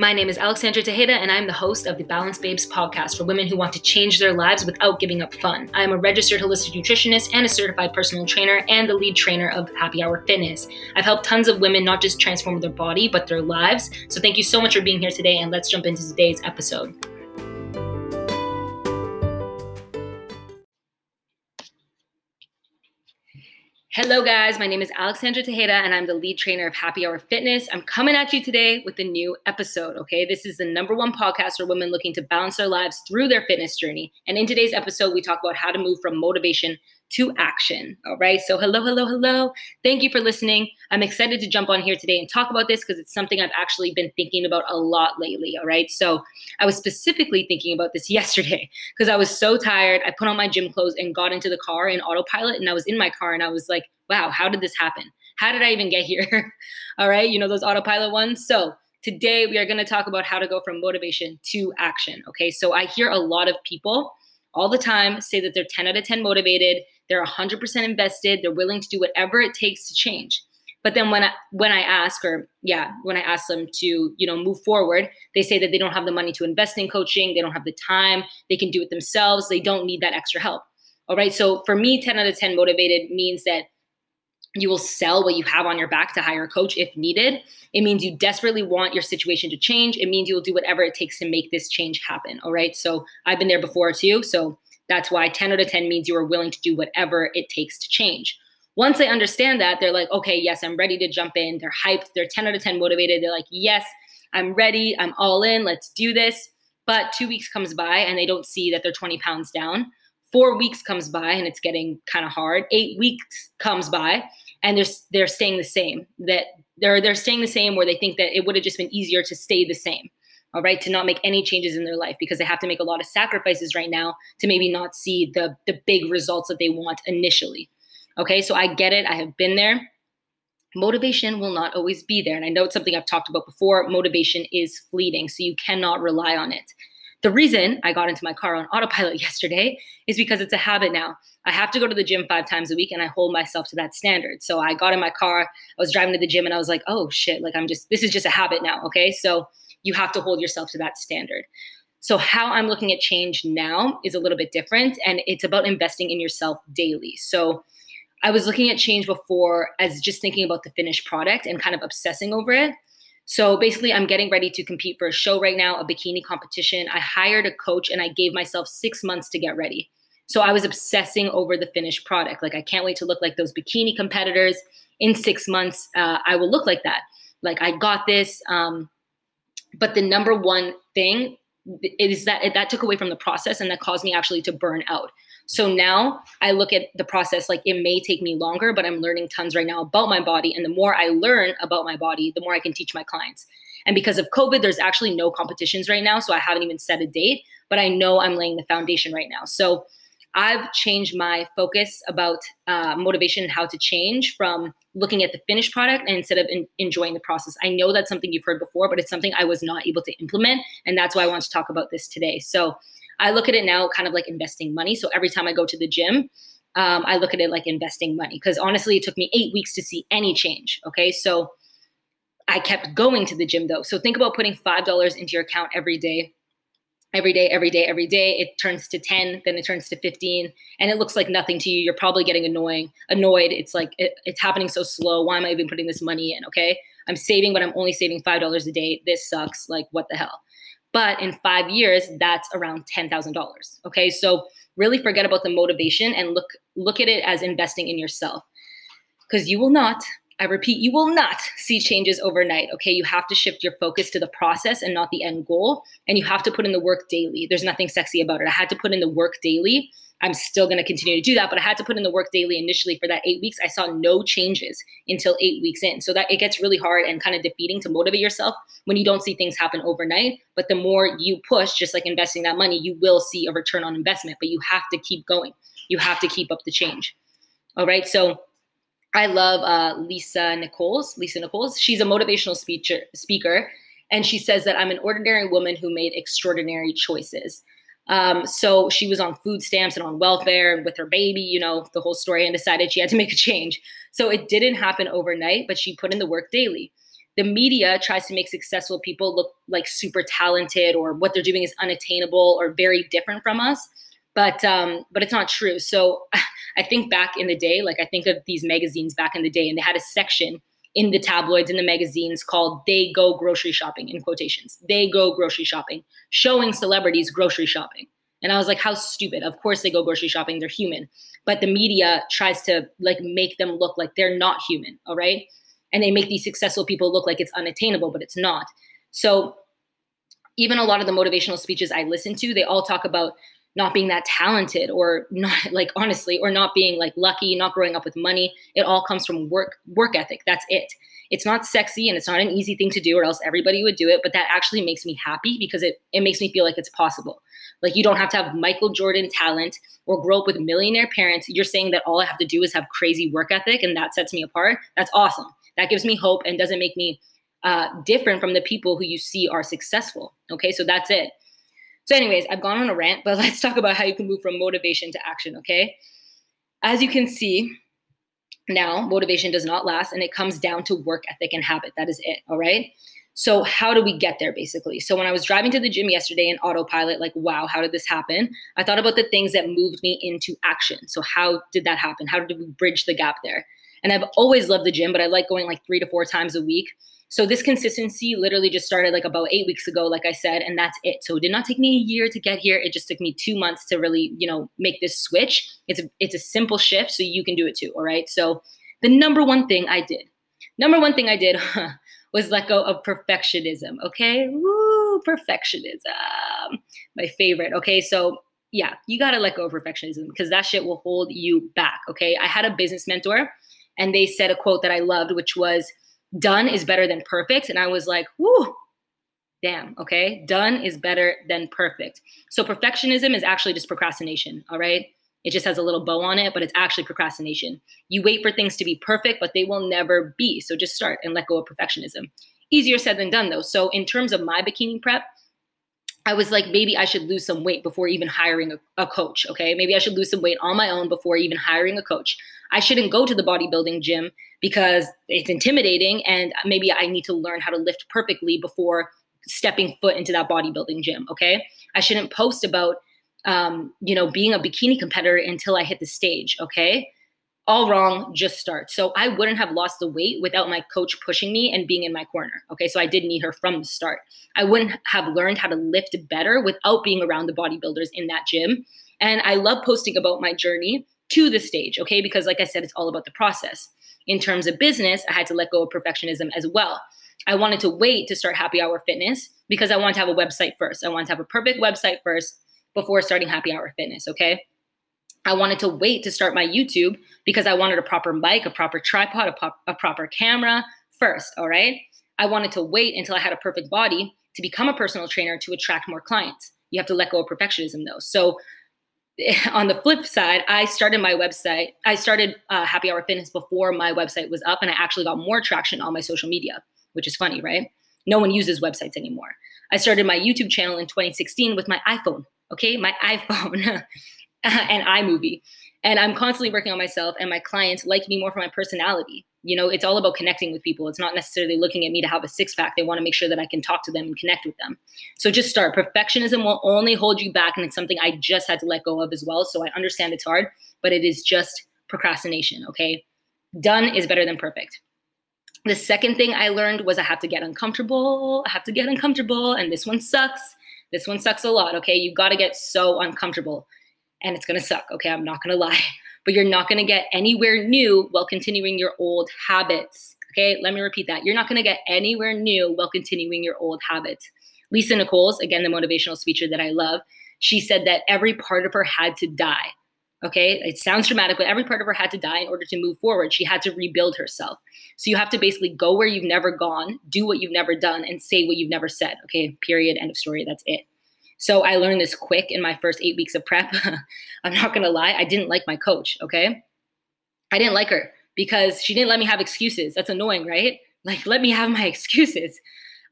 My name is Alexandra Tejeda, and I'm the host of the Balance Babes podcast for women who want to change their lives without giving up fun. I am a registered holistic nutritionist and a certified personal trainer and the lead trainer of Happy Hour Fitness. I've helped tons of women not just transform their body, but their lives. So thank you so much for being here today, and let's jump into today's episode. Hello, guys. My name is Alexandra Tejeda, and I'm the lead trainer of Happy Hour Fitness. I'm coming at you today with a new episode. Okay, this is the number one podcast for women looking to balance their lives through their fitness journey. And in today's episode, we talk about how to move from motivation to action. All right. So, hello, hello, hello. Thank you for listening. I'm excited to jump on here today and talk about this because it's something I've actually been thinking about a lot lately. All right. So, I was specifically thinking about this yesterday because I was so tired. I put on my gym clothes and got into the car in autopilot. And I was in my car and I was like, wow, how did this happen? How did I even get here? All right. You know, those autopilot ones. So, today we are going to talk about how to go from motivation to action. Okay. So, I hear a lot of people all the time say that they're 10 out of 10 motivated they're 100% invested. They're willing to do whatever it takes to change. But then when I when I ask or yeah, when I ask them to, you know, move forward, they say that they don't have the money to invest in coaching, they don't have the time, they can do it themselves, they don't need that extra help. All right? So for me 10 out of 10 motivated means that you will sell what you have on your back to hire a coach if needed. It means you desperately want your situation to change. It means you will do whatever it takes to make this change happen. All right. So I've been there before too. So that's why 10 out of 10 means you are willing to do whatever it takes to change. Once they understand that, they're like, okay, yes, I'm ready to jump in. They're hyped. They're 10 out of 10 motivated. They're like, yes, I'm ready. I'm all in. Let's do this. But two weeks comes by and they don't see that they're 20 pounds down. Four weeks comes by and it's getting kind of hard. Eight weeks comes by and they're they're staying the same. That they're they're staying the same where they think that it would have just been easier to stay the same all right to not make any changes in their life because they have to make a lot of sacrifices right now to maybe not see the the big results that they want initially. Okay so i get it. I have been there. Motivation will not always be there. And i know it's something i've talked about before. Motivation is fleeting so you cannot rely on it. The reason i got into my car on autopilot yesterday is because it's a habit now. I have to go to the gym five times a week and i hold myself to that standard. So i got in my car i was driving to the gym and i was like oh shit like i'm just this is just a habit now okay? So you have to hold yourself to that standard. So, how I'm looking at change now is a little bit different, and it's about investing in yourself daily. So, I was looking at change before as just thinking about the finished product and kind of obsessing over it. So, basically, I'm getting ready to compete for a show right now, a bikini competition. I hired a coach and I gave myself six months to get ready. So, I was obsessing over the finished product. Like, I can't wait to look like those bikini competitors. In six months, uh, I will look like that. Like, I got this. Um, but the number one thing is that that took away from the process and that caused me actually to burn out. So now I look at the process like it may take me longer, but I'm learning tons right now about my body. And the more I learn about my body, the more I can teach my clients. And because of COVID, there's actually no competitions right now. So I haven't even set a date, but I know I'm laying the foundation right now. So I've changed my focus about uh, motivation and how to change from looking at the finished product and instead of in, enjoying the process. I know that's something you've heard before, but it's something I was not able to implement. And that's why I want to talk about this today. So I look at it now kind of like investing money. So every time I go to the gym, um, I look at it like investing money because honestly, it took me eight weeks to see any change. Okay. So I kept going to the gym though. So think about putting $5 into your account every day every day, every day, every day. It turns to 10, then it turns to 15, and it looks like nothing to you. You're probably getting annoying, annoyed. It's like it, it's happening so slow. Why am I even putting this money in? Okay. I'm saving, but I'm only saving $5 a day. This sucks. Like, what the hell? But in five years, that's around $10,000. Okay. So really forget about the motivation and look look at it as investing in yourself. Because you will not I repeat, you will not see changes overnight. Okay. You have to shift your focus to the process and not the end goal. And you have to put in the work daily. There's nothing sexy about it. I had to put in the work daily. I'm still going to continue to do that, but I had to put in the work daily initially for that eight weeks. I saw no changes until eight weeks in. So that it gets really hard and kind of defeating to motivate yourself when you don't see things happen overnight. But the more you push, just like investing that money, you will see a return on investment, but you have to keep going. You have to keep up the change. All right. So I love uh, Lisa Nichols. Lisa Nichols. She's a motivational speaker, speaker, and she says that I'm an ordinary woman who made extraordinary choices. Um, so she was on food stamps and on welfare with her baby, you know, the whole story, and decided she had to make a change. So it didn't happen overnight, but she put in the work daily. the media tries to make successful people look like super talented or what they're doing is unattainable or very different from us but um, but it's not true. So i think back in the day like i think of these magazines back in the day and they had a section in the tabloids in the magazines called they go grocery shopping in quotations. They go grocery shopping showing celebrities grocery shopping. And i was like how stupid. Of course they go grocery shopping they're human. But the media tries to like make them look like they're not human all right? And they make these successful people look like it's unattainable, but it's not. So even a lot of the motivational speeches I listen to, they all talk about not being that talented or not like honestly or not being like lucky not growing up with money. It all comes from work work ethic. That's it. It's not sexy and it's not an easy thing to do or else everybody would do it but that actually makes me happy because it, it makes me feel like it's possible. Like you don't have to have michael jordan talent or grow up with millionaire parents. You're saying that all i have to do is have crazy work ethic and that sets me apart? That's awesome. That gives me hope and doesn't make me uh, different from the people who you see are successful. Okay, so that's it. So, anyways, I've gone on a rant, but let's talk about how you can move from motivation to action. Okay, as you can see, now motivation does not last, and it comes down to work ethic and habit. That is it. All right. So, how do we get there basically? So, when I was driving to the gym yesterday in autopilot, like, wow, how did this happen? I thought about the things that moved me into action. So, how did that happen? How did we bridge the gap there? And I've always loved the gym, but I like going like three to four times a week. So this consistency literally just started like about eight weeks ago, like I said, and that's it. So it did not take me a year to get here. It just took me two months to really, you know, make this switch. It's a it's a simple shift, so you can do it too. All right. So the number one thing I did, number one thing I did was let go of perfectionism. Okay. Woo, perfectionism. My favorite. Okay. So yeah, you gotta let go of perfectionism because that shit will hold you back. Okay. I had a business mentor and they said a quote that I loved, which was, done is better than perfect. And I was like, whoo, damn, okay? Done is better than perfect. So perfectionism is actually just procrastination, all right? It just has a little bow on it, but it's actually procrastination. You wait for things to be perfect, but they will never be. So just start and let go of perfectionism. Easier said than done, though. So, in terms of my bikini prep, I was like, maybe I should lose some weight before even hiring a, a, coach. Okay. Maybe I should lose some weight on my own before even hiring a coach. I shouldn't go to the bodybuilding gym because it's intimidating and maybe I need to learn how to lift perfectly before stepping foot into that bodybuilding gym. Okay. I shouldn't post about, um, you know, being a bikini competitor until I hit the stage. Okay all wrong, just start. So I wouldn't have lost the weight without my coach pushing me and being in my corner. Okay, so I did need her from the start. I wouldn't have learned how to lift better without being around the bodybuilders in that gym. And I love posting about my journey to the stage, okay, because like I said, it's all about the process. In terms of business, I had to let go of perfectionism as well. I wanted to wait to start Happy Hour Fitness because I wanted to have a website first. I wanted to have a perfect website first before starting Happy Hour Fitness, okay? I wanted to wait to start my YouTube because I wanted a proper mic, a proper tripod, a, pop, a proper camera first. All right. I wanted to wait until I had a perfect body to become a personal trainer to attract more clients. You have to let go of perfectionism though. So, on the flip side, I started my website. I started uh, Happy Hour Fitness before my website was up, and I actually got more traction on my social media, which is funny, right? No one uses websites anymore. I started my YouTube channel in 2016 with my iPhone. Okay, my iPhone. and iMovie. And I'm constantly working on myself, and my clients like me more for my personality. You know, it's all about connecting with people. It's not necessarily looking at me to have a six pack. They want to make sure that I can talk to them and connect with them. So just start. Perfectionism will only hold you back, and it's something I just had to let go of as well. So I understand it's hard, but it is just procrastination, okay? Done is better than perfect. The second thing I learned was I have to get uncomfortable. I have to get uncomfortable, and this one sucks. This one sucks a lot, okay? You got to get so uncomfortable and it's going to suck. Okay, I'm not going to lie, but you're not going to get anywhere new while continuing your old habits. Okay, let me repeat that. You're not going to get anywhere new while continuing your old habits. Lisa Nichols, again, the motivational speaker that I love, she said that every part of her had to die. Okay, it sounds dramatic, but every part of her had to die in order to move forward. She had to rebuild herself. So you have to basically go where you've never gone, do what you've never done, and say what you've never said. Okay, period, end of story. That's it. So I learned this quick in my first eight weeks of prep. I'm not gonna lie, I didn't like my coach, okay? I didn't like her because she didn't let me have excuses. That's annoying, right? Like, let me have my excuses.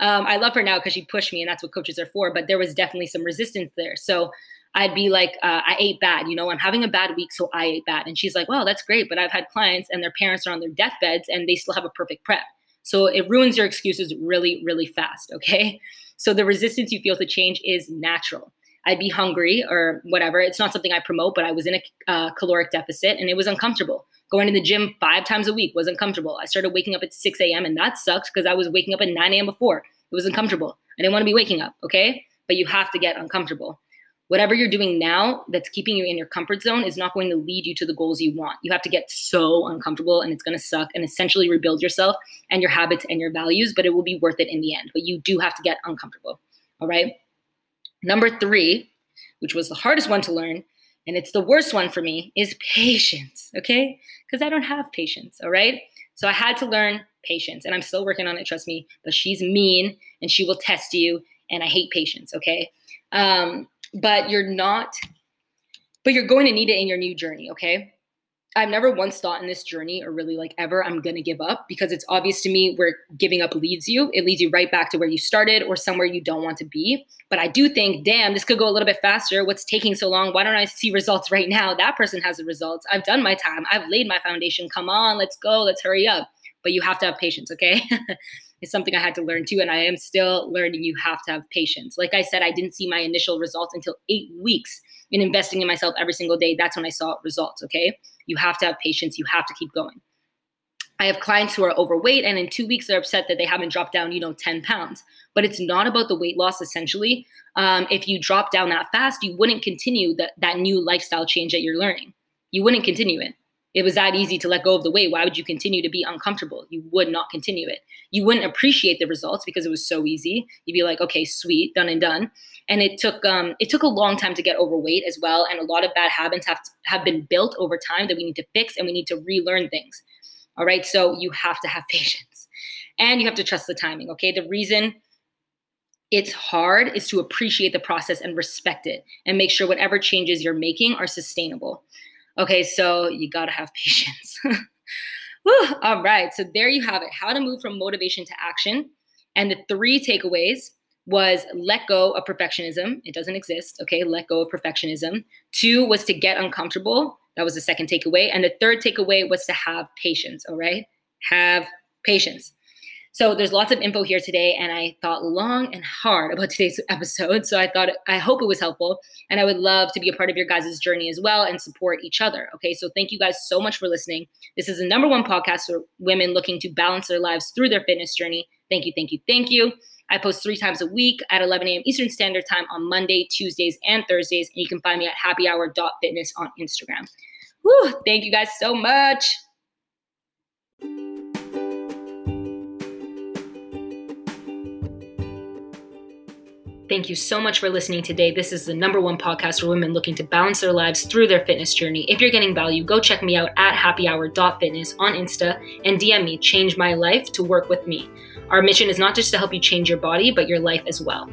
Um, I love her now because she pushed me, and that's what coaches are for. But there was definitely some resistance there. So I'd be like, uh, I ate bad. You know, I'm having a bad week, so I ate bad. And she's like, well, that's great. But I've had clients and their parents are on their deathbeds and they still have a perfect prep. So it ruins your excuses really, really fast, okay? So the resistance you feel to change is natural. I'd be hungry or whatever. It's not something I promote, but I was in a uh, caloric deficit and it was uncomfortable. Going to the gym five times a week was uncomfortable. I started waking up at 6 a.m. and that sucks because I was waking up at 9 a.m. before. It was uncomfortable. I didn't want to be waking up, okay? But you have to get uncomfortable. Whatever you're doing now that's keeping you in your comfort zone is not going to lead you to the goals you want. You have to get so uncomfortable and it's going to suck and essentially rebuild yourself and your habits and your values, but it will be worth it in the end. But you do have to get uncomfortable, all right? Number three, which was the hardest one to learn, and it's the worst one for me, is patience, okay? Because I don't have patience, all right? So I had to learn patience, and I'm still working on it, trust me. But she's mean and she will test you, and I hate patience, okay? Um, but you're not, but you're going to need it in your new journey, okay? I've never once thought in this journey or really like ever I'm going to give up because it's obvious to me where giving up leads you. It leads you right back to where you started or somewhere you don't want to be. But I do think, damn, this could go a little bit faster. What's taking so long? Why don't I see results right now? That person has the results. I've done my time. I've laid my foundation. Come on, let's go. Let's hurry up. But you have to have patience, okay? it's something I had to learn too. And I am still learning you have to have patience. Like I said, I didn't see my initial results until eight weeks in investing in myself every single day. That's when I saw results, okay? You have to have patience. You have to keep going. I have clients who are overweight and in two weeks they're upset that they haven't dropped down, you know, 10 pounds. But it's not about the weight loss essentially. Um, if you drop down that fast, you wouldn't continue that, that new lifestyle change that you're learning. You wouldn't continue it it was that easy to let go of the weight, why would you continue to be uncomfortable? You would not continue it. You wouldn't appreciate the results because it was so easy. You'd be like, okay, sweet, done and done. And it took um, it took a long time to get overweight as well, and a lot of bad habits have have been built over time that we need to fix, and we need to relearn things. All right, so you have to have patience, and you have to trust the timing. Okay, the reason it's hard is to appreciate the process and respect it, and make sure whatever changes you're making are sustainable. Okay, so you gotta have patience. All right, so there you have it how to move from motivation to action. And the three takeaways was let go of perfectionism. It doesn't exist. Okay, let go of perfectionism. Two was to get uncomfortable. That was the second takeaway. And the third takeaway was to have patience. All right, have patience. So there's lots of info here today, and I thought long and hard about today's episode. So I thought I hope it was helpful, and I would love to be a part of your guys' journey as well and support each other. Okay, so thank you guys so much for listening. This is the number one podcast for women looking to balance their lives through their fitness journey. Thank you, thank you, thank you. I post three times a week at 11 a.m. Eastern Standard Time on Monday, Tuesdays, and Thursdays, and you can find me at happyhour.fitness on Instagram. Whew, thank you guys so much. Thank you so much for listening today. This is the number one podcast for women looking to balance their lives through their fitness journey. If you're getting value, go check me out at happyhour.fitness on Insta and DM me, change my life to work with me. Our mission is not just to help you change your body, but your life as well.